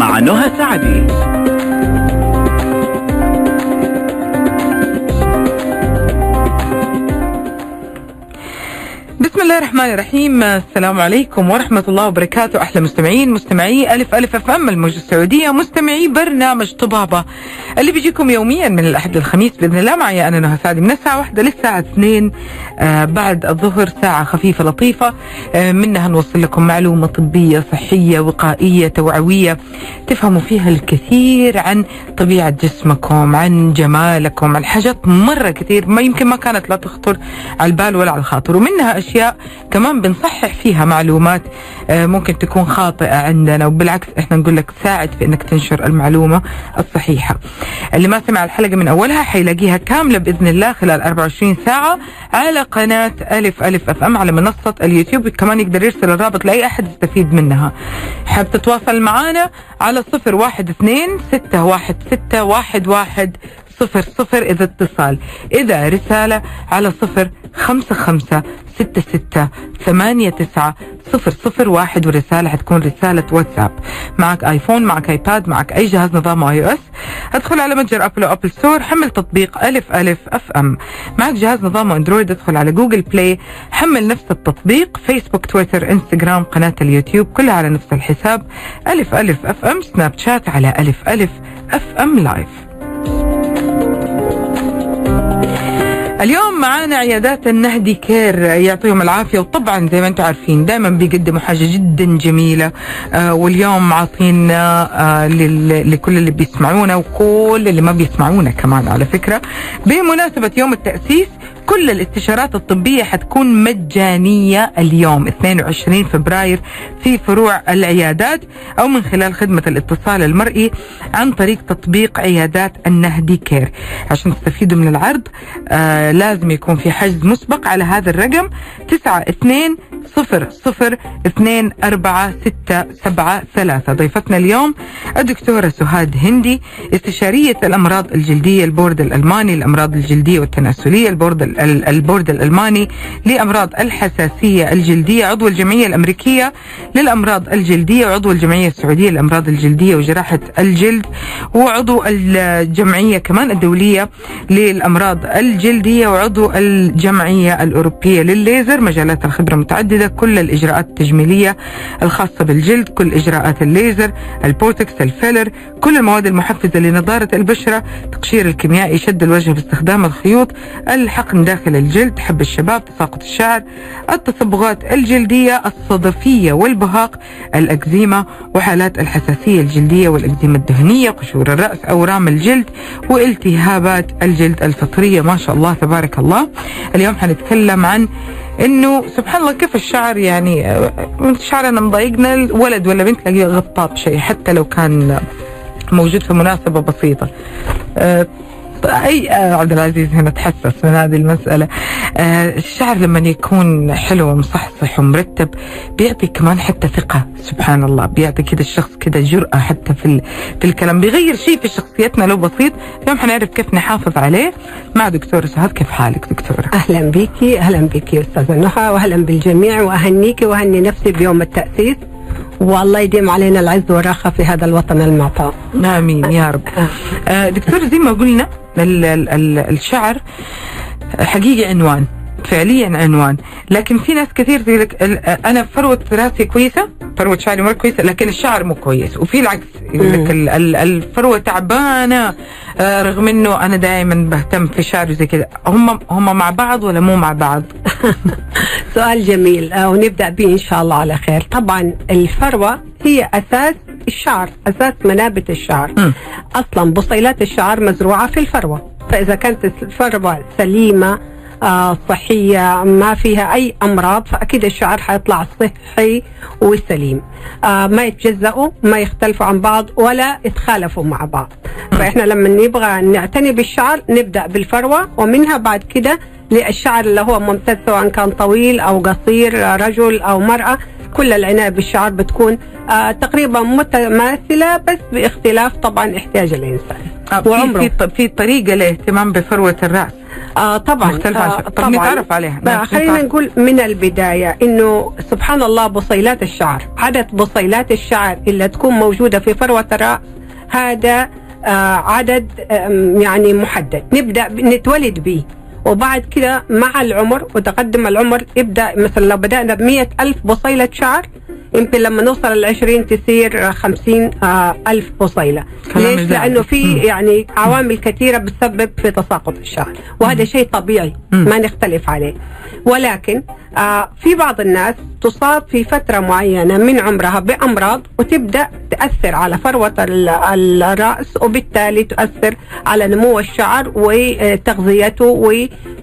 مع نهى سعدي. الرحمن الرحيم. السلام عليكم ورحمة الله وبركاته. أحلى مستمعين مستمعي ألف ألف أف أم الموجة السعودية مستمعي برنامج طبابة. اللي بيجيكم يوميا من الأحد للخميس بإذن الله. معي أنا نهى سعدي من الساعة واحدة للساعة اثنين آه بعد الظهر ساعة خفيفة لطيفة. آه منها نوصل لكم معلومة طبية صحية وقائية توعوية. تفهموا فيها الكثير عن طبيعة جسمكم عن جمالكم عن حاجات مرة كثير ما يمكن ما كانت لا تخطر على البال ولا على الخاطر. ومنها أشياء كمان بنصحح فيها معلومات آه، ممكن تكون خاطئة عندنا. وبالعكس إحنا نقول لك ساعد في إنك تنشر المعلومة الصحيحة. اللي ما سمع الحلقة من أولها حيلاقيها كاملة بإذن الله خلال 24 ساعة على قناة ألف ألف FM على منصة اليوتيوب كمان يقدر يرسل الرابط لأي أحد يستفيد منها. حاب تتواصل معنا على صفر واحد اثنين ستة واحد ستة واحد واحد صفر صفر إذا اتصال. إذا رسالة على صفر خمسة خمسة ستة ستة ثمانية تسعة صفر صفر واحد ورسالة حتكون رسالة واتساب. معك آيفون معك آيباد معك أي جهاز نظام iOS. أدخل على متجر أبل أو App Store حمل تطبيق ألف ألف FM. معك جهاز نظام أندرويد أدخل على Google Play. حمل نفس التطبيق فيسبوك تويتر إنستغرام قناة اليوتيوب كلها على نفس الحساب. ألف ألف أف أم سناب شات على ألف ألف FM Live اليوم معانا عيادات النهدي Care يعطيهم العافية. وطبعا زي ما أنتم عارفين دائما بيقدموا حاجة جدا جميلة. آه واليوم عاطينا آه لكل اللي بيسمعونا وكل اللي ما بيسمعونا كمان على فكرة. بمناسبة يوم التأسيس كل الاستشارات الطبية حتكون مجانية اليوم 22 فبراير في فروع العيادات أو من خلال خدمة الاتصال المرئي عن طريق تطبيق عيادات النهدي كير. عشان تستفيدوا من العرض آه لازم يكون في حجز مسبق على هذا الرقم 92 صفر صفر اثنين أربعة ستة سبعة ثلاثة. ضيفتنا اليوم الدكتورة سهاد هندي استشارية الأمراض الجلدية البورد الألماني للأمراض الجلدية والتناسلية البورد ال- ال- البورد الألماني لأمراض الحساسية الجلدية عضو الجمعية الأمريكية للأمراض الجلدية وعضو الجمعية السعودية للأمراض الجلدية وجراحة الجلد وعضو الجمعية كمان الدولية للأمراض الجلدية وعضو الجمعية الأوروبية للليزر. مجالات الخبرة متعددة. كل الإجراءات التجميلية الخاصة بالجلد كل إجراءات الليزر البوتكس الفيلر كل المواد المحفزة لنضارة البشرة تقشير الكيميائي شد الوجه باستخدام الخيوط الحقن داخل الجلد حب الشباب تساقط الشعر التصبغات الجلدية الصدفية والبهاق الأكزيما وحالات الحساسية الجلدية والأكزيما الدهنية قشور الرأس أورام الجلد والتهابات الجلد الفطرية. ما شاء الله تبارك الله. اليوم حنتكلم عن إنه سبحان الله كيف الشعر يعني آه، شعرنا مضايقنا الولد ولا بنت تلاقيه غطاء بشيء حتى لو كان موجود في مناسبة بسيطة. آه، أي آه، عبد العزيز هنا تحسس من هذه المسألة. آه الشعر لما يكون حلو ومصحصح ومرتب بيعطي كمان حتى ثقة سبحان الله. بيعطي كده الشخص كده جرأة حتى في في الكلام. بيغير شيء في شخصيتنا لو بسيط. اليوم حنعرف كيف نحافظ عليه مع دكتوره سهاد كيف حالك دكتورة؟ أهلا بيكي أهلا بيكي استاذه نهى واهلا بالجميع. واهنيكي وأهني نفسي بيوم التأسيس. والله يديم علينا العز والراحه في هذا الوطن المعطاء. آمين يا رب. آه. دكتور زي ما قلنا الشعر حقيقي عنوان فعليا عنوان. لكن في ناس كثير تقول لك أنا فروه راسي كويسة فروه شعري مرة كويسة لكن الشعر مو كويس. وفي العكس يقول لك ال- ال- الفروة تعبانة آه، رغم إنه أنا دائما بهتم في شعري زي كذا. هم هم مع بعض ولا مو مع بعض؟ سؤال جميل آه، ونبدأ به إن شاء الله على خير. طبعا الفروة هي أساس الشعر أساس منابت الشعر. مم. أصلا بصيلات الشعر مزروعة في الفروة. فإذا كانت الفروة سليمة آه صحية ما فيها أي أمراض فأكيد الشعر حيطلع صحي وسليم. آه ما يتجزأوا ما يختلفوا عن بعض ولا يتخالفوا مع بعض. فإحنا لما نبغى نعتني بالشعر نبدأ بالفروة ومنها بعد كده للشعر اللي هو ممتد سواء كان طويل أو قصير رجل أو مرأة كل العنايه بالشعر بتكون آه تقريبا متماثلة بس باختلاف طبعا احتياج الإنسان. آه، في وعمره. في في طريقة للاهتمام بفروة الرأس. آه طبعا. مختلفة آه طب نتعرف عليها. نعم، خلينا. نقول من البداية إنه سبحان الله بصيلات الشعر عدد بصيلات الشعر اللي تكون موجودة في فروة الرأس هذا آه عدد آم، يعني محدد. نبدأ ب- نتولد به. وبعد كده مع العمر وتقدم العمر يبدأ مثلا لو بدأنا بمية ألف بصيلة شعر يمكن لما نوصل العشرين تصير خمسين آه ألف بصيلة ليش؟ لأنه في. يعني عوامل كثيرة بتسبب في تساقط الشعر وهذا شيء طبيعي. ما نختلف عليه ولكن آه في بعض الناس تصاب في فترة معينة من عمرها بأمراض وتبدأ تأثر على فروة ال- الرأس وبالتالي تؤثر على نمو الشعر وتغذيته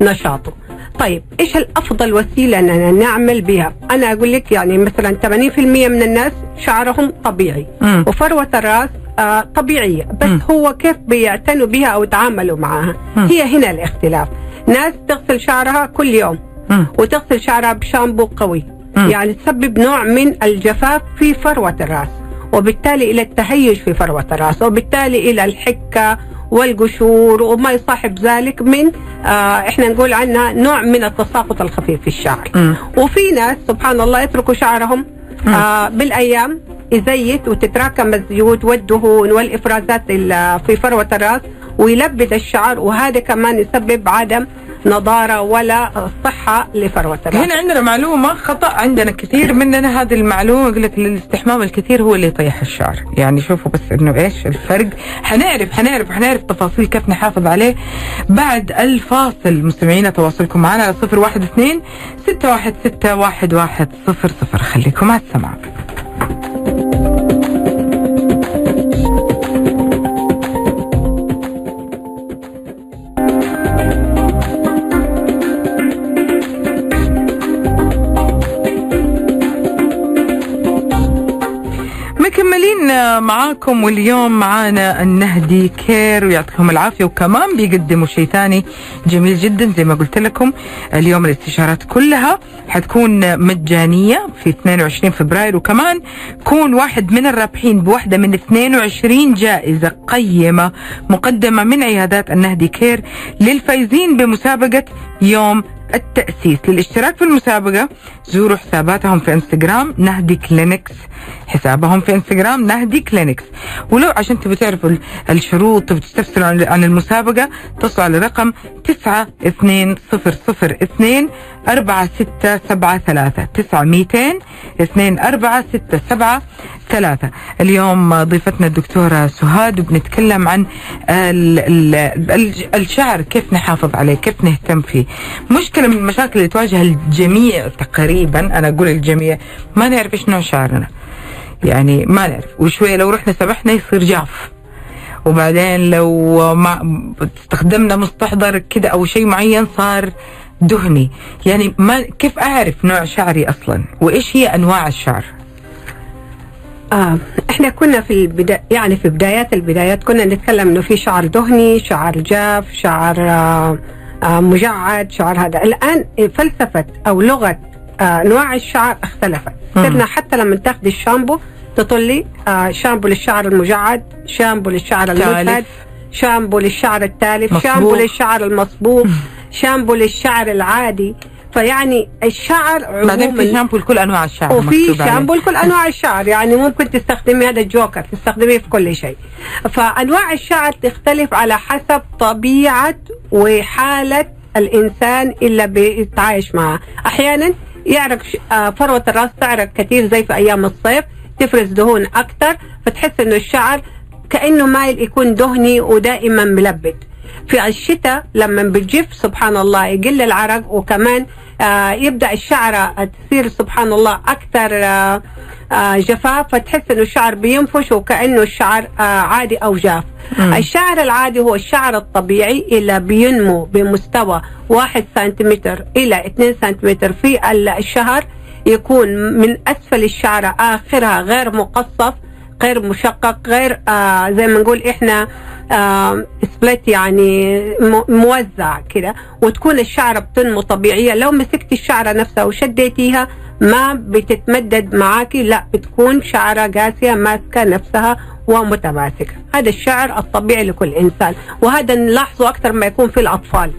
ونشاطه طيب إيش الأفضل وسيلة اننا نعمل بها؟ أنا أقول لك يعني مثلا 80% من الناس شعرهم طبيعي مم. وفروة الراس آه طبيعية بس مم. هو كيف بيعتنوا بها أو يتعاملوا معها مم. هي هنا الاختلاف ناس تغسل شعرها كل يوم مم. وتغسل شعرها بشامبو قوي مم. يعني تسبب نوع من الجفاف في فروة الرأس وبالتالي إلى التهيج في فروة الرأس وبالتالي إلى الحكة والقشور وما يصاحب ذلك من آه إحنا نقول عنها نوع من التساقط الخفيف في الشعر. وفي ناس سبحان الله يتركوا شعرهم آه بالأيام يزيت وتتراكم الزيوت والدهون والإفرازات ال- في فروة الرأس ويلبد الشعر وهذا كمان يسبب عدم نضارة ولا صحة لفروة الراس هنا عندنا معلومة خطأ عندنا كثير مننا هذه المعلومة. يقول لك الاستحمام الكثير هو اللي يطيح الشعر. يعني شوفوا بس إنه إيش الفرق. حنعرف حنعرف حنعرف تفاصيل كيف نحافظ عليه. بعد الفاصل مستمعينا تواصلكم معنا على صفر واحد اثنين ستة واحد ستة واحد واحد صفر صفر. خليكم على السماع. معاكم واليوم معانا النهدي كير ويعطيكم العافية. وكمان بيقدموا شيء ثاني جميل جدا زي ما قلت لكم. اليوم الاستشارات كلها حتكون مجانية في 22 فبراير. وكمان كون واحد من الرابحين بواحدة من 22 جائزة قيمة مقدمة من عيادات النهدي Care للفايزين بمسابقة يوم التأسيس للاشتراك في المسابقة. زوروا حساباتهم في إنستغرام نهدي Clinics. حسابهم في إنستغرام نهدي Clinics. ولو عشان تبوا تعرفوا ال- الشروط تبوا تستفسروا عن المسابقة اتصلوا على رقم 92002 4673 9200 24673 اليوم ضيفتنا الدكتورة سهاد وبنتكلم عن ال ال ال الشعر كيف نحافظ عليه كيف نهتم فيه. مشكلة من المشاكل اللي تواجه الجميع تقريبا. أنا أقول الجميع ما نعرف إيش نوع شعرنا. يعني ما نعرف. وشوية لو رحنا سبحنا يصير جاف. وبعدين لو ما استخدمنا مستحضر كده أو شيء معين صار دهني. يعني ما كيف أعرف نوع شعري أصلا؟ وإيش هي أنواع الشعر؟ آه إحنا كنا في البدا يعني في بدايات البدايات كنا نتكلم إنه في شعر دهني، شعر جاف، شعر آه مجعد، شعر هذا، الآن فلسفة أو لغة آه انواع الشعر اختلفت،. صرنا حتى لما تاخذي الشامبو تطلي آه شامبو للشعر المجعد، شامبو للشعر. المسهد، شامبو للشعر التالف، مصبوغ. شامبو للشعر المصبوغ، شامبو للشعر العادي، فيعني الشعر بعدين في عموما شامبو لكل أنواع الشعر وفي. شامبو لكل أنواع الشعر. يعني ممكن تستخدمي هذا الجوكر تستخدميه في كل شيء. فأنواع الشعر تختلف على حسب طبيعة وحالة الإنسان اللي بيتعايش معه أحيانا يعرق آه، فروة الراس تعرق كثير زي في أيام الصيف تفرز دهون أكثر فتحس إنه الشعر كأنه مايل يكون دهني ودائما ملبد. في الشتاء لما بتجف سبحان الله يقل العرق. وكمان آه يبدأ الشعر تصير سبحان الله أكثر آه آه جفاف. فتحس إنه الشعر بينفش وكأنه الشعر آه عادي أو جاف. مم. الشعر العادي هو الشعر الطبيعي اللي بينمو بمستوى 1 سنتيمتر إلى 2 سنتيمتر في ال- الشهر. يكون من أسفل الشعره آخرها غير مقصف. غير مشقق غير آه زي ما نقول إحنا آه سبلت يعني موزع كده. وتكون الشعره بتنمو طبيعية. لو مسكتي الشعره نفسها وشديتيها ما بتتمدد معاكي لا بتكون شعرها قاسية ماسكة نفسها ومتماسكة. هذا الشعر الطبيعي لكل إنسان. وهذا نلاحظه أكثر ما يكون في الأطفال.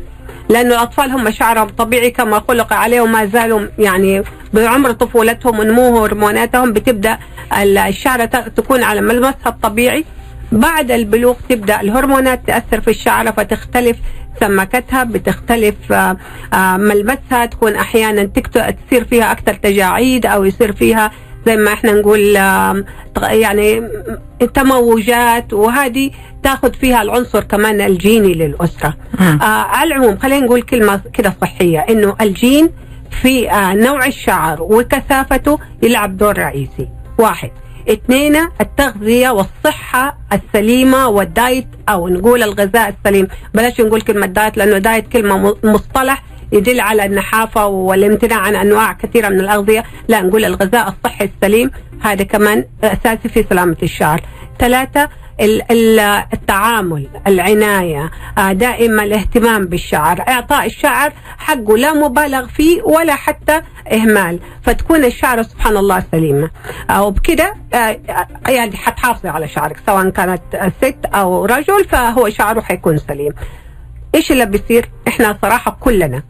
لأنه الاطفال هم شعرهم طبيعي كما خلق عليه وما زالوا يعني بعمر طفولتهم ونمو هرموناتهم بتبدأ الشعره تكون على ملمسها الطبيعي. بعد البلوغ تبدأ الهرمونات تأثر في الشعره فتختلف سمكتها بتختلف آه، آه، ملمسها تكون أحيانا تصير فيها أكثر تجاعيد أو يصير فيها زي ما إحنا نقول يعني تموجات وهذه تاخذ فيها العنصر كمان الجيني للأسرة. آه على العموم خلينا نقول كلمة كده صحية إنه الجين في آه نوع الشعر وكثافته يلعب دور رئيسي. واحد اثنين التغذية والصحة السليمة وال diet أو نقول الغذاء السليم بلاش نقول كلمة diet لأنه diet كلمة مصطلح يدل على النحافة والامتناع عن أنواع كثيرة من الأغذية. لا نقول الغذاء الصحي السليم هذا كمان أساسي في سلامة الشعر. ثلاثة التعامل العناية آه، دائما الاهتمام بالشعر. إعطاء الشعر حقه لا مبالغ فيه ولا حتى إهمال فتكون الشعر سبحان الله سليمة. آه، وبكده آه، يعني حتحافظي على شعرك سواء كانت ست أو رجل فهو شعره حيكون سليم. إيش اللي بيصير؟ إحنا صراحة كلنا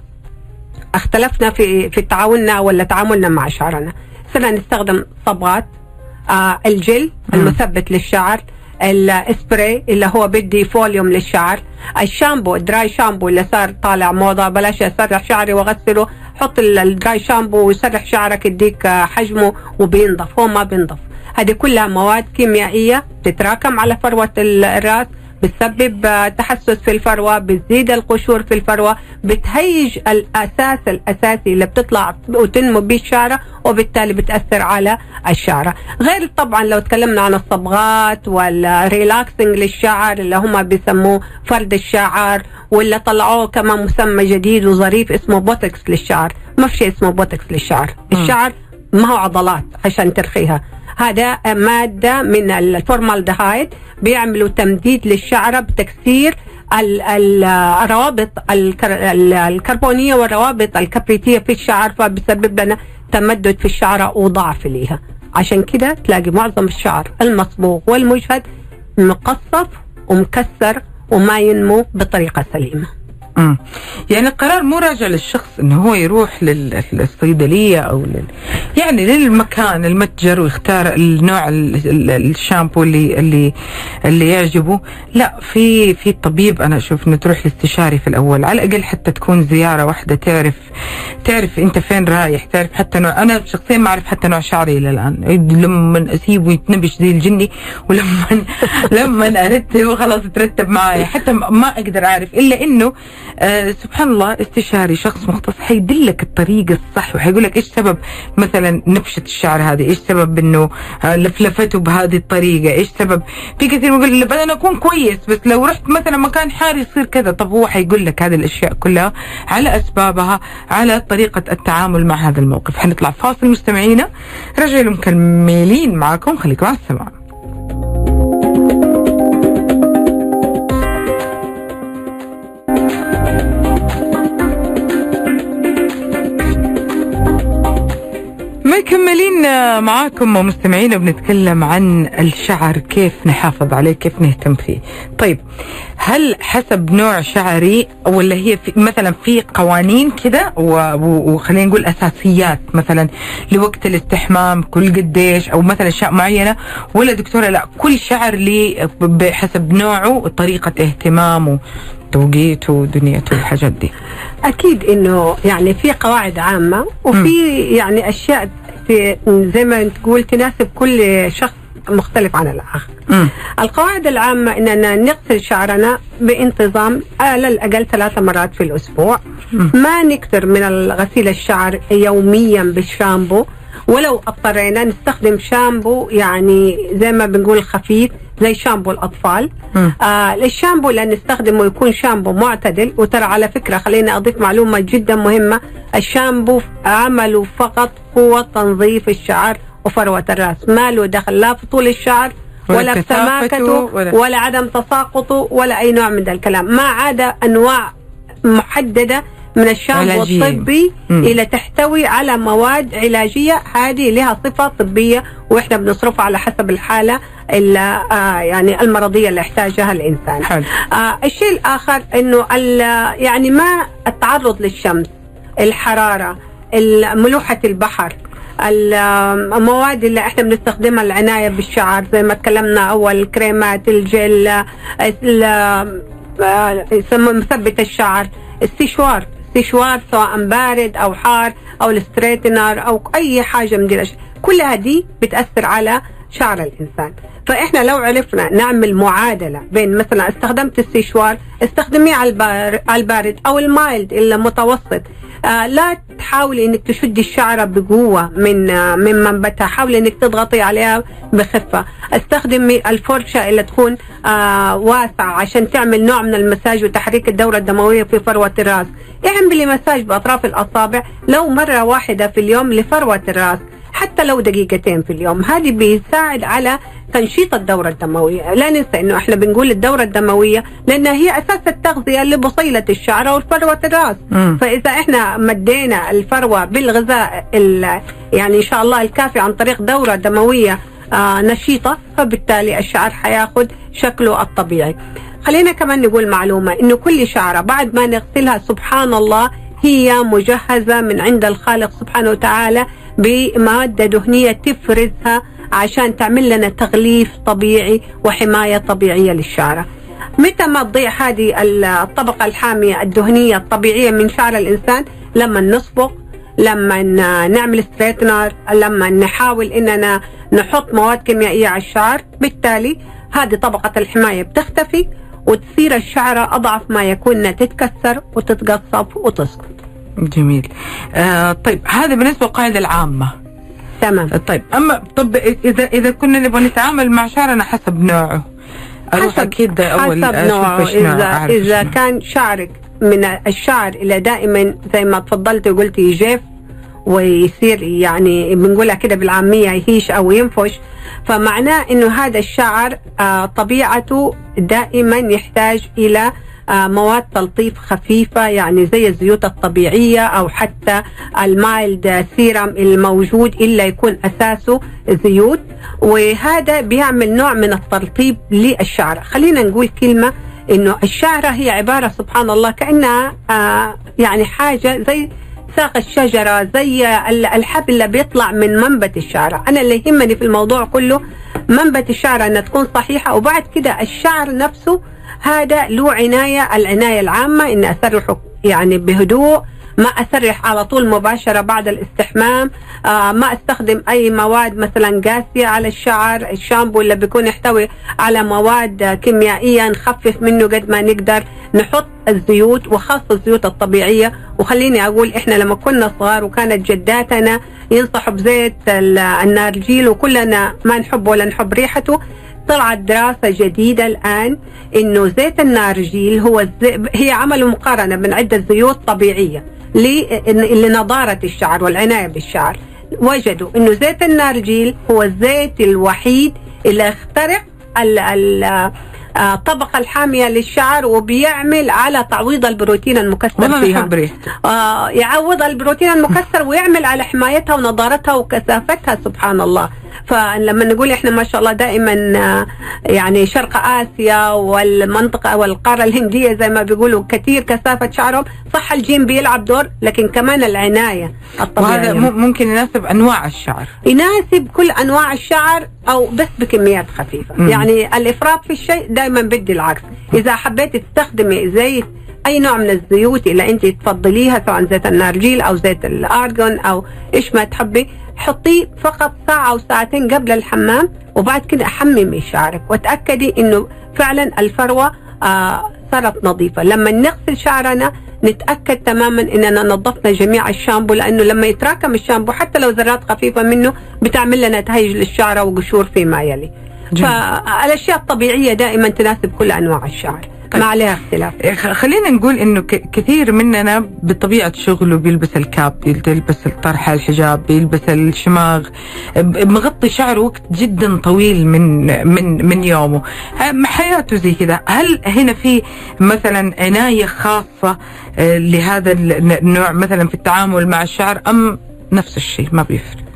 اختلفنا في في تعاوننا ولا تعاملنا مع شعرنا. صرنا نستخدم صبغات آه الجل المثبت للشعر الاسبراي اللي هو بدي volume للشعر الشامبو ال dry shampoo اللي صار طالع موضة بلاش اسرح شعري واغسله حط ال dry shampoo ويسرح شعرك يديك حجمه وبينضف هو ما بينضف. هذه كلها مواد كيميائية تتراكم على فروة الراس بتسبب تحسس في الفروة بتزيد القشور في الفروة بتهيج الأساس الأساسي اللي بتطلع وتنمو به الشعرة وبالتالي بتأثر على الشعرة غير طبعا لو تكلمنا عن الصبغات وال relaxing للشعر اللي هم بيسموه فرد الشعر ولا طلعوه كمان مسمى جديد وظريف اسمه بوتكس للشعر. ما في شيء اسمه بوتكس للشعر. الشعر ما هو عضلات عشان ترخيها. هذا مادة من الفورمالدهايد بيعملوا تمديد للشعرة بتكسير الروابط الكربونية والروابط الكبريتية في الشعر فبسبب لنا تمدد في الشعرة وضعف ليها. عشان كده تلاقي معظم الشعر المصبوغ والمجهد مقصف ومكسر وما ينمو بطريقة سليمة. مم. يعني القرار مو راجع للشخص إنه هو يروح للصيدلية أو لل... يعني للمكان المتجر ويختار النوع الشامبو اللي اللي اللي يعجبه. لا في في طبيب أنا أشوف إنه تروح لاستشاري في الأول. على الأقل حتى تكون زيارة واحدة تعرف تعرف أنت فين رايح تعرف حتى نوع أنا شخصيا ما أعرف حتى نوع شعري إلى الآن. لما اسيبه يتنبش زي الجني ولما لما ارتب خلاص ترتب معايا. حتى ما أقدر أعرف إلا إنه آه سبحان الله استشاري شخص مختص حيدلك الطريق الصح وحيقول لك إيش سبب مثلا نبشه الشعر هذه؟ إيش سبب إنه آه لفلفته بهذه الطريقة؟ إيش سبب؟ في كثير يقول بدل أنا أكون كويس بس لو رحت مثلا مكان حار يصير كذا. طب هو حيقول لك هذه الأشياء كلها على أسبابها على طريقة التعامل مع هذا الموقف. حنطلع فاصل مستمعينا. رجع مكملين معكم خليكم على السماع مكملين معاكم ومستمعين وبنتكلم عن الشعر كيف نحافظ عليه كيف نهتم فيه. طيب هل حسب نوع شعري ولا هي في مثلا في قوانين كده وخلينا نقول أساسيات مثلا لوقت الاستحمام كل قديش أو مثلا أشياء معينة؟ ولا دكتورة لا كل شعر لي بحسب نوعه وطريقة اهتمامه توقيته ودنيته والحاجات دي. أكيد إنه يعني في قواعد عامة وفي يعني أشياء زي ما تقول تناسب كل شخص مختلف عن الآخر م. القواعد العامة أننا نغسل شعرنا بانتظام على الأقل ثلاث مرات في الأسبوع م. ما نكثر من غسيل الشعر يوميا بالشامبو ولو أضطرينا نستخدم شامبو يعني زي ما بنقول خفيف زي شامبو الأطفال. آه الشامبو اللي نستخدمه يكون شامبو معتدل. وترى على فكرة خليني أضيف معلومة جدا مهمة. الشامبو عمله فقط هو تنظيف الشعر وفروة الرأس. ما له دخل لا في طول الشعر ولا في سماكته ولا, ولا عدم تساقطه ولا أي نوع من الكلام. ما عدا أنواع محددة من الشامبو علاجية. الطبي مم. إلى تحتوي على مواد علاجية هذه لها صفة طبية وإحنا بنصرفها على حسب الحالة ال- آه يعني المرضية اللي يحتاجها الإنسان. حلو آه الشيء الآخر إنه يعني ما التعرض للشمس الحرارة ال- ملوحة البحر ال- المواد اللي إحنا بنستخدمها العناية بالشعر زي ما تكلمنا أول كريمات الجل ال- آه، مثبت الشعر السيشوار سيشوار سواء بارد أو حار أو ال straightener أو أي حاجة من دي الأشياء. كلها دي بتأثر على شعر الإنسان. فإحنا لو عرفنا نعمل معادلة بين مثلا استخدمت السيشوار استخدميه على البار- على البارد أو ال mild المتوسط آه لا تحاولي إنك تشدي الشعرة بقوة من آه من منبتها حاولي إنك تضغطي عليها بخفة. استخدمي الفرشة اللي تكون آه واسعة عشان تعمل نوع من المساج وتحريك الدورة الدموية في فروة الراس. اعملي مساج بأطراف الأصابع لو مرة واحدة في اليوم لفروة الراس. حتى لو دقيقتين في اليوم. هذه بيساعد على تنشيط الدورة الدموية. لا ننسى إنه إحنا بنقول الدورة الدموية لأنها هي أساس التغذية لبصيلة الشعر والفروة الراس مم. فإذا إحنا مدينا الفروة بالغذاء ال- يعني إن شاء الله الكافي عن طريق دورة دموية آه نشيطة فبالتالي الشعر حياخد شكله الطبيعي. خلينا كمان نقول معلومة إنه كل شعرة بعد ما نغسلها سبحان الله هي مجهزة من عند الخالق سبحانه وتعالى بمادة دهنية تفرزها عشان تعمل لنا تغليف طبيعي وحماية طبيعية للشعرة متى ما تضيع هذه الطبقة الحامية الدهنية الطبيعية من شعر الإنسان؟ لما نصبغ لما نعمل ستريتنر لما نحاول إننا نحط مواد كيميائية على الشعر. بالتالي هذه طبقة الحماية بتختفي وتصير الشعره أضعف ما يكون تتكسر وتتقصف وتسقط جميل. آه طيب هذا بالنسبة للقاعدة العامة. تمام. طيب أما طب إذا إذا كنا نبغى نتعامل مع شعرنا حسب نوعه. أروح أكيد أول حسب نوعه. إذا إذا. كان شعرك من الشعر إلى دائما زي ما تفضلتي وقلتي يجف ويصير يعني بنقولها كده بالعامية يهيش أو ينفش فمعناه إنه هذا الشعر آه طبيعته دائما يحتاج إلى آه، مواد تلطيف خفيفة يعني زي الزيوت الطبيعية أو حتى ال mild serum الموجود إلا يكون أساسه زيوت. وهذا بيعمل نوع من التلطيف للشعر. خلينا نقول كلمة إنه الشعرة هي عبارة سبحان الله كأنها آه يعني حاجة زي ساق الشجرة زي ال- الحبل اللي بيطلع من منبت الشعرة أنا اللي يهمني في الموضوع كله منبت الشعرة أنها تكون صحيحة وبعد كده الشعر نفسه هذا له عناية العناية العامة إن أسرحه يعني بهدوء ما أسرح على طول مباشرة بعد الاستحمام. آه ما أستخدم أي مواد مثلا قاسية على الشعر الشامبو اللي بيكون يحتوي على مواد كيميائية نخفف منه قد ما نقدر. نحط الزيوت وخاصة الزيوت الطبيعية. وخليني أقول إحنا لما كنا صغار وكانت جداتنا ينصحوا بزيت ال- النارجيل وكلنا ما نحبه ولا نحب ريحته. طلعت دراسة جديدة الآن إنه زيت النارجيل هو الزي... هي عملوا مقارنة بين عدة زيوت طبيعية ل- لنضارة الشعر والعناية بالشعر. وجدوا إنه زيت النارجيل هو الزيت الوحيد اللي اخترق ال... ال... آه، الطبقة الحامية للشعر وبيعمل على تعويض البروتين المكسر والله فيها. ريحته. آه يعوض البروتين المكسر ويعمل على حمايتها ونضارتها وكثافتها سبحان الله. فلما نقول إحنا ما شاء الله دائما آه، يعني شرق آسيا والمنطقة والقارة الهندية زي ما بيقولوا كثير كثافة شعرهم صح الجيم بيلعب دور لكن كمان العناية الطبيعية. وهذا ممكن يناسب أنواع الشعر. يناسب كل أنواع الشعر أو بس بكميات خفيفة. يعني الإفراط في الشيء دائما بدي العكس. إذا حبيت تستخدمي زيت أي نوع من الزيوت اللي أنت تفضليها سواء زيت النارجيل أو زيت الأرجون أو إيش ما تحبي حطيه فقط ساعة أو ساعتين قبل الحمام وبعد كده حممي شعرك وتأكدي إنه فعلا الفروة آه صارت نظيفة. لما نغسل شعرنا نتأكد تماما إننا نظفنا جميع الشامبو لأنه لما يتراكم الشامبو حتى لو ذرات خفيفة منه بتعمل لنا تهيج للشعر وقشور فيما يلي. جميل. فالأشياء الطبيعية دائما تناسب كل أنواع الشعر. ما عليها اختلاف خلينا نقول إنه كثير مننا بطبيعة شغله بيلبس الكاب يلبس الطرحه الحجاب بيلبس الشماغ مغطي شعره وقت جدا طويل من من من يومه. ه- حياته زي كذا. هل هنا في مثلا عناية خاصة آه، لهذا ال- النوع مثلا في التعامل مع الشعر أم نفس الشيء؟ ما بيفرق.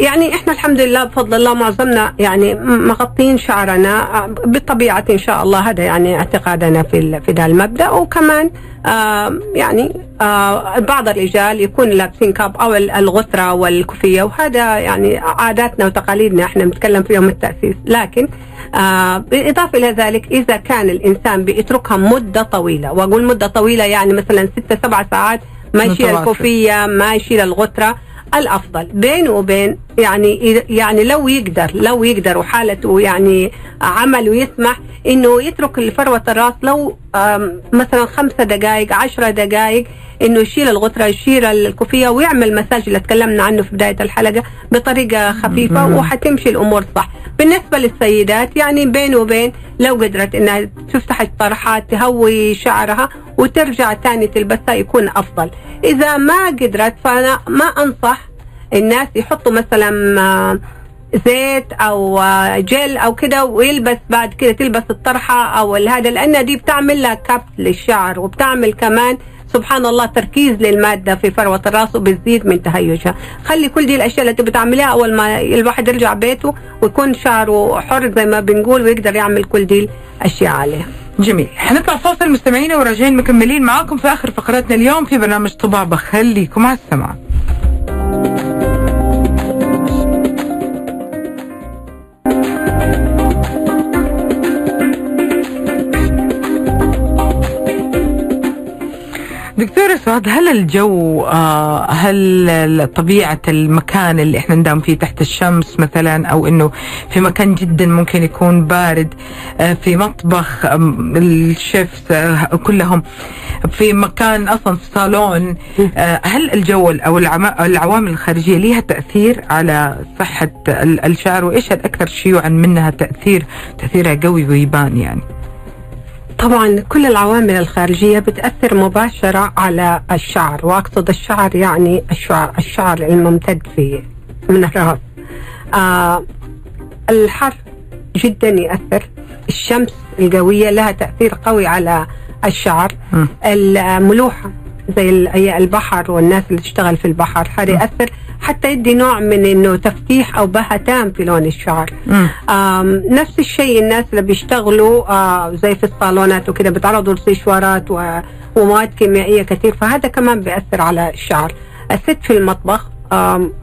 يعني إحنا الحمد لله بفضل الله معظمنا يعني مغطين شعرنا آه، بالطبيعه إن شاء الله هذا يعني اعتقادنا في في ذا المبدأ وكمان آه يعني آه بعض الرجال يكون لابسين كاب أو ال- الغتره والكوفية وهذا يعني عاداتنا وتقاليدنا إحنا بنتكلم في يوم التأسيس لكن آه بالاضافه إلى ذلك إذا كان الإنسان بيتركها مدة طويلة وأقول مدة طويلة يعني مثلا ستة سبع ساعات ما يشيل. الكوفية ما يشيل الغتره الأفضل بينه وبين يعني يعني لو يقدر لو يقدر وحالته يعني عمله يسمح إنه يترك لفروه الراس لو مثلا خمسة دقائق عشرة دقائق إنه يشيل الغتره يشيل الكوفية ويعمل مساج اللي تكلمنا عنه في بداية الحلقة بطريقة خفيفة. وحتمشي الأمور صح بالنسبة للسيدات يعني بين وبين لو قدرت إنها تفتح الطرحات تهوي شعرها وترجع تاني تلبسها يكون أفضل. إذا ما قدرت فأنا ما أنصح الناس يحطوا مثلا آه، زيت أو آه، جل أو كده ويلبس بعد كده تلبس الطرحة أو هذا لأن دي بتعمل لها كبت للشعر وبتعمل كمان سبحان الله تركيز للمادة في فروة الرأس وبتزيد من تهيجها. خلي كل دي الأشياء اللي تبي تعمليها أول ما الواحد يرجع بيته ويكون شعره حر زي ما بنقول ويقدر يعمل كل دي الأشياء عليها جميل. حنطلع فاصل مستمعينا وراجعين مكملين معاكم في آخر فقراتنا اليوم في برنامج طبابة. خليكم على السمع سعاد هل الجو آه، هل طبيعة المكان اللي إحنا ندام فيه تحت الشمس مثلا أو إنه في مكان جدا ممكن يكون بارد آه، في مطبخ آم، الشيفs آه، كلهم في مكان أصلا في صالون هل الجو أو العوامل الخارجية لها تأثير على صحة ال- الشعر؟ وإيش الأكثر شيوعا منها تأثير تأثيرها قوي ويبان يعني؟ طبعا كل العوامل الخارجية بتأثر مباشرة على الشعر وأقصد الشعر يعني الشعر, الشعر الممتد في من الرأس آه الحر جدا يأثر الشمس القوية لها تأثير قوي على الشعر مم. زي البحر والناس اللي تشتغل في البحر هذا يأثر حتى يدي نوع من إنه تفتيح أو بهتان في لون الشعر. نفس الشيء الناس اللي بيشتغلوا آه زي في الصالونات وكده بيتعرضوا لسيشوارات ومواد كيميائية كثير فهذا كمان بيأثر على الشعر. الست في المطبخ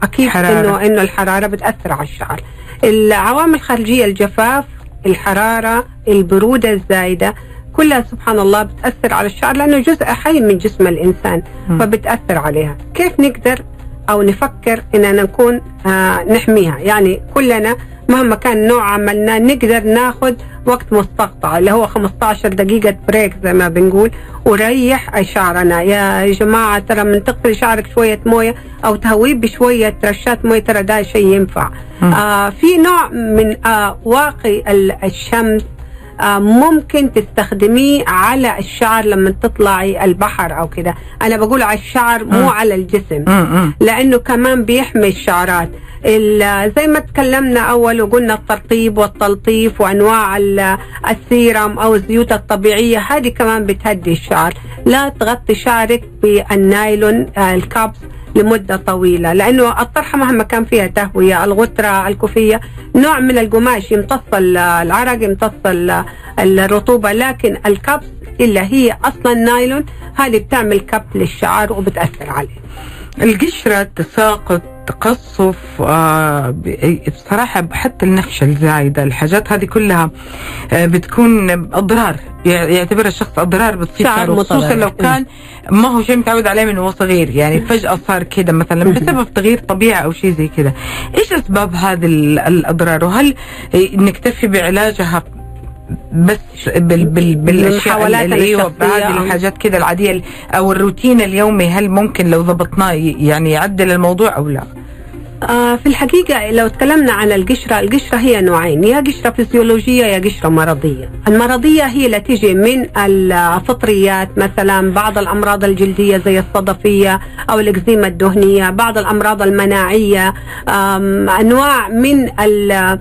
أكيد حرارة. انه إنه الحرارة بتأثر على الشعر. العوامل الخارجية الجفاف الحرارة البرودة الزايدة كلها سبحان الله بتأثر على الشعر لأنه جزء حي من جسم الإنسان مم. فبتأثر عليها كيف نقدر أو نفكر إننا نكون آه نحميها يعني كلنا مهما كان نوع عملنا نقدر ناخذ وقت مستقطع اللي هو 15 دقيقة بريك زي ما بنقول وريح شعرنا يا جماعة ترى من تغسل شعرك شوية موية أو تهويه بشوية رشات موية ترى ده شيء ينفع. آه في نوع من آه واقي ال- الشمس ممكن تستخدميه على الشعر لما تطلعي البحر أو كده. أنا بقول على الشعر مو. على الجسم. لأنه كمان بيحمي الشعرات. ال- زي ما تكلمنا أول وقلنا الترطيب والتلطيف وأنواع ال- السيرم أو الزيوت الطبيعية هذه كمان بتهدي الشعر. لا تغطي شعرك بالنايلون آه، الكابس. لمدة طويلة لأنه الطرحة مهما كان فيها تهوية الغترة الكوفية نوع من القماش يمتص ال- العرق يمتص ال- الرطوبة لكن الكابس اللي هي أصلا نايلون هذه بتعمل كب للشعر وبتأثر عليه. القشرة تساقط تقصف آه بصراحة حتى النخشة الزايدة الحاجات هذه كلها آه بتكون أضرار يع- يعتبرها الشخص أضرار شعره خصوصا. لو كان ما هو شيء متعود عليه من وهو صغير يعني فجأة صار كده مثلا بسبب تغيير طبيعي أو شيء زي كده. إيش أسباب هذه ال- الأضرار؟ وهل نكتفي بعلاجها بس بال بال بالأشياء أيوه بهذه الحاجات كده العادية أو الروتين اليومي هل ممكن لو ضبطناه يعني يعدل الموضوع أو لا؟ آه في الحقيقة لو تكلمنا عن القشرة القشرة هي نوعين يا قشرة فسيولوجية يا قشرة مرضية المرضية هي اللي تيجي من الفطريات مثلا بعض الأمراض الجلدية زي الصدفية أو الإكزيما الدهنية بعض الأمراض المناعية أنواع من ال-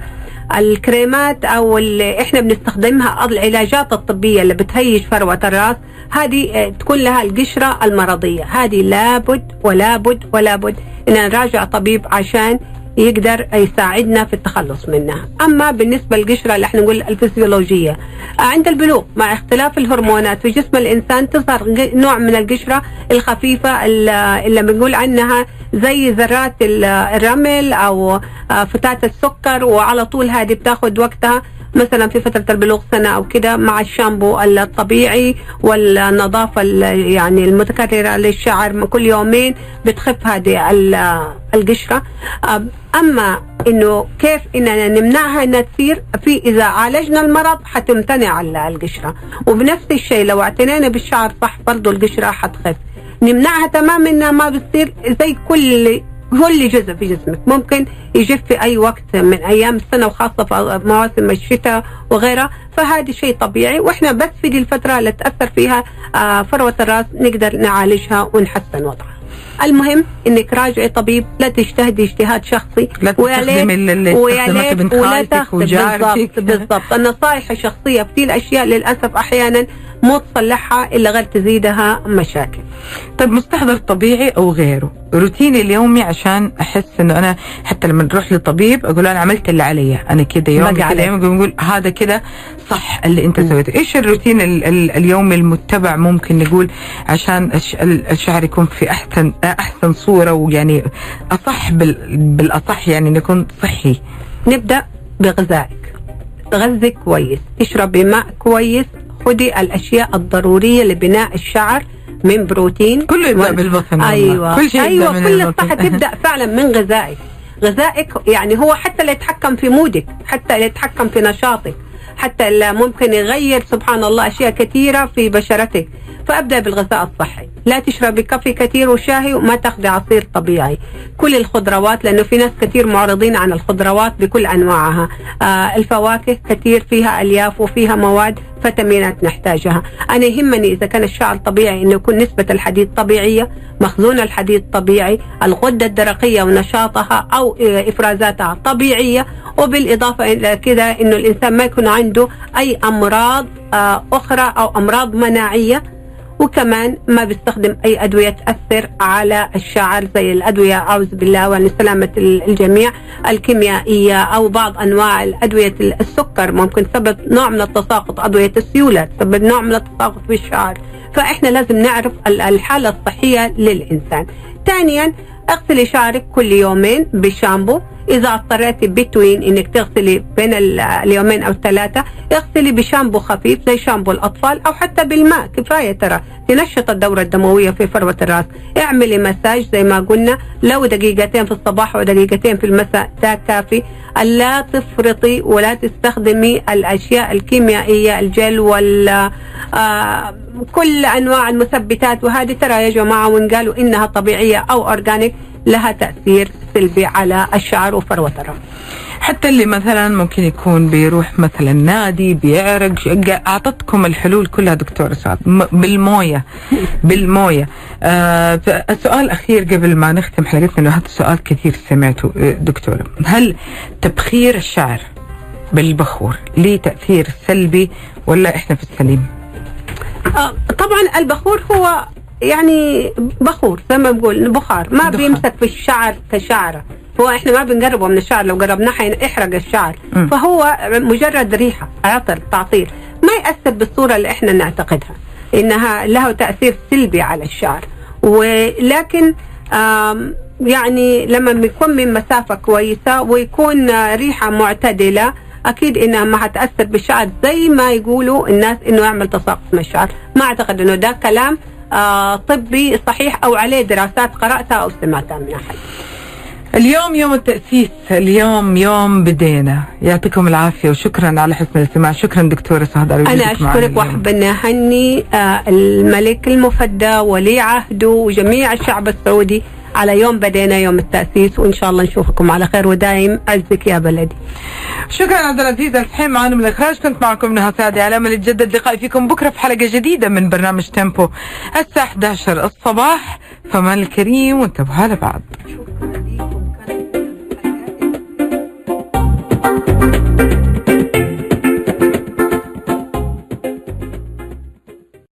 الكريمات أو اللي إحنا بنستخدمها العلاجات الطبية اللي بتهيج فروة الرأس هذه آه، تكون لها القشرة المرضية. هذه لابد ولابد ولابد إن نراجع طبيب عشان يقدر يساعدنا في التخلص منها. أما بالنسبة للقشرة اللي إحنا نقول الفسيولوجية آه، عند البلوغ مع اختلاف الهرمونات في جسم الإنسان تظهر نوع من القشرة الخفيفة ال- اللي بنقول عنها زي ذرات ال- الرمل أو آه، فتات السكر وعلى طول هذه بتاخذ وقتها. مثلا في فترة البلوغ سنة أو كده مع الشامبو الطبيعي والنظافة ال- يعني المتكررة للشعر كل يومين بتخف هذه ال- القشرة. أما إنه كيف إننا نمنعها إنها تصير في إذا عالجنا المرض حتمتنع ال- القشرة. وبنفس الشيء لو اعتنينا بالشعر صح برضه القشرة حتخف. نمنعها تماما إنها ما بتصير زي كل كل جزء في جسمك. ممكن يجف في أي وقت من أيام السنة وخاصة في مواسم الشتاء وغيرها. فهذا شيء طبيعي وإحنا بس في دي الفترة اللي تأثر فيها آه، فروة الرأس نقدر نعالجها ونحسن وضعها. المهم إنك راجعي طبيب لا تجتهدي اجتهاد شخصي. لا تستخدمي اللي استخدمته بنت خالتك وجارتك. بالضبط. النصائح الشخصية في دي الأشياء للأسف أحيانا مو تصلحها إلا غير تزيدها مشاكل. طيب مستحضر طبيعي أو غيره؟ روتيني اليومي عشان أحس إنه أنا حتى لما نروح لطبيب أقول أنا عملت اللي علي. أنا كده يوم كده. يوم نقول هذا كده صح اللي أنت سويته. إيش الروتين ال ال اليومي المتبع ممكن نقول عشان الش ال- الشعر يكون في أحسن أحسن صورة ويعني أصح بال بالأصح يعني نكون صحي؟ نبدأ بغذائك. تغذي كويس. اشربي ماء كويس. خدي الأشياء الضرورية لبناء الشعر. من بروتين كله يبدأ و- بالبطن. أيوه. كل شيء أيوه من كل. الصحة تبدأ فعلا من غذائك. غذائك يعني هو حتى اللي يتحكم في مودك حتى اللي يتحكم في نشاطك حتى اللي ممكن يغير سبحان الله أشياء كثيرة في بشرتك. فأبدأ بالغذاء الصحي. لا تشربي كافي كثير وشاهي وما تاخذي عصير طبيعي. كل الخضروات لأنه في ناس كثير معرضين عن الخضروات بكل أنواعها. آه الفواكه كثير فيها ألياف وفيها مواد. فيتامينات نحتاجها. أنا يهمني إذا كان الشعر طبيعي إنه يكون نسبة الحديد طبيعية مخزون الحديد طبيعي الغدة الدرقية ونشاطها أو آه، إفرازاتها طبيعية وبالإضافة إلى كده إنه الإنسان ما يكون عنده أي أمراض آه، أخرى أو أمراض مناعية. وكمان ما بيستخدم أي أدوية تأثر على الشعر زي الأدوية أعوذ بالله وعن سلامة الجميع. الكيميائية أو بعض أنواع الأدوية السكر ممكن تسبب نوع من التساقط أدوية السيولة تسبب نوع من التساقط في الشعر. فإحنا لازم نعرف ال- الحالة الصحية للإنسان. ثانيا اغسلي شعرك كل يومين بشامبو. إذا اضطريتي بتوين إنك تغسلي بين ال- اليومين أو الثلاثة اغسلي بشامبو خفيف زي شامبو الأطفال أو حتى بالماء كفاية ترى. تنشط الدورة الدموية في فروة الراس. اعملي مساج زي ما قلنا لو دقيقتين في الصباح ودقيقتين في المساء ده كافي. الا تفرطي ولا تستخدمي الأشياء الكيميائية الجل وال آه كل أنواع المثبتات. وهذه ترى يا جماعة وإن قالوا إنها طبيعية أو organic لها تأثير. سلبي على الشعر وفروه الراس حتى اللي مثلا ممكن يكون بيروح مثلا نادي بيعرق أعطتكم الحلول كلها دكتور سعد. بالموية بالموية. آه السؤال الاخير قبل ما نختم حلقتنا إنه هذا السؤال كثير سمعته آه، دكتور هل تبخير الشعر بالبخور ليه تأثير سلبي ولا إحنا في السليم؟ آه، طبعا البخور هو يعني بخور زي ما بقول بخار. ما. بيمسك في الشعر كشعره. هو إحنا ما بنقربه من الشعر لو قربناه حيحرق الشعر. مم. فهو مجرد ريحة عطر تعطير ما يأثر بالصورة اللي إحنا نعتقدها إنها له تأثير سلبي على الشعر. ولكن يعني لما بيكون من مسافة كويسة ويكون ريحة معتدلة أكيد إنها ما حتأثر بالشعر زي ما يقولوا الناس إنه يعمل تساقط من الشعر. ما أعتقد إنه ده كلام طبي صحيح أو عليه دراسات قرأتها أو سمعتها من أحد. اليوم يوم التأسيس. اليوم يوم بدينا. يعطيكم العافية وشكرا على حسن الاستماع. شكرا دكتورة سهد أشكرك اليوم. وأحب اني أهني آه الملك المفدى ولي عهده وجميع الشعب السعودي على يوم بدينا يوم التأسيس وإن شاء الله نشوفكم على خير. ودايم عزك يا بلدي. شكرا عبد العزيز الحين معنا من الإخراج. كنت معكم نهى سعدي على أمل يتجدد لقائي فيكم بكرة في حلقة جديدة من برنامج تيمبو. الساعة 11 الصباح. فمان الكريم وانتبهوا لبعض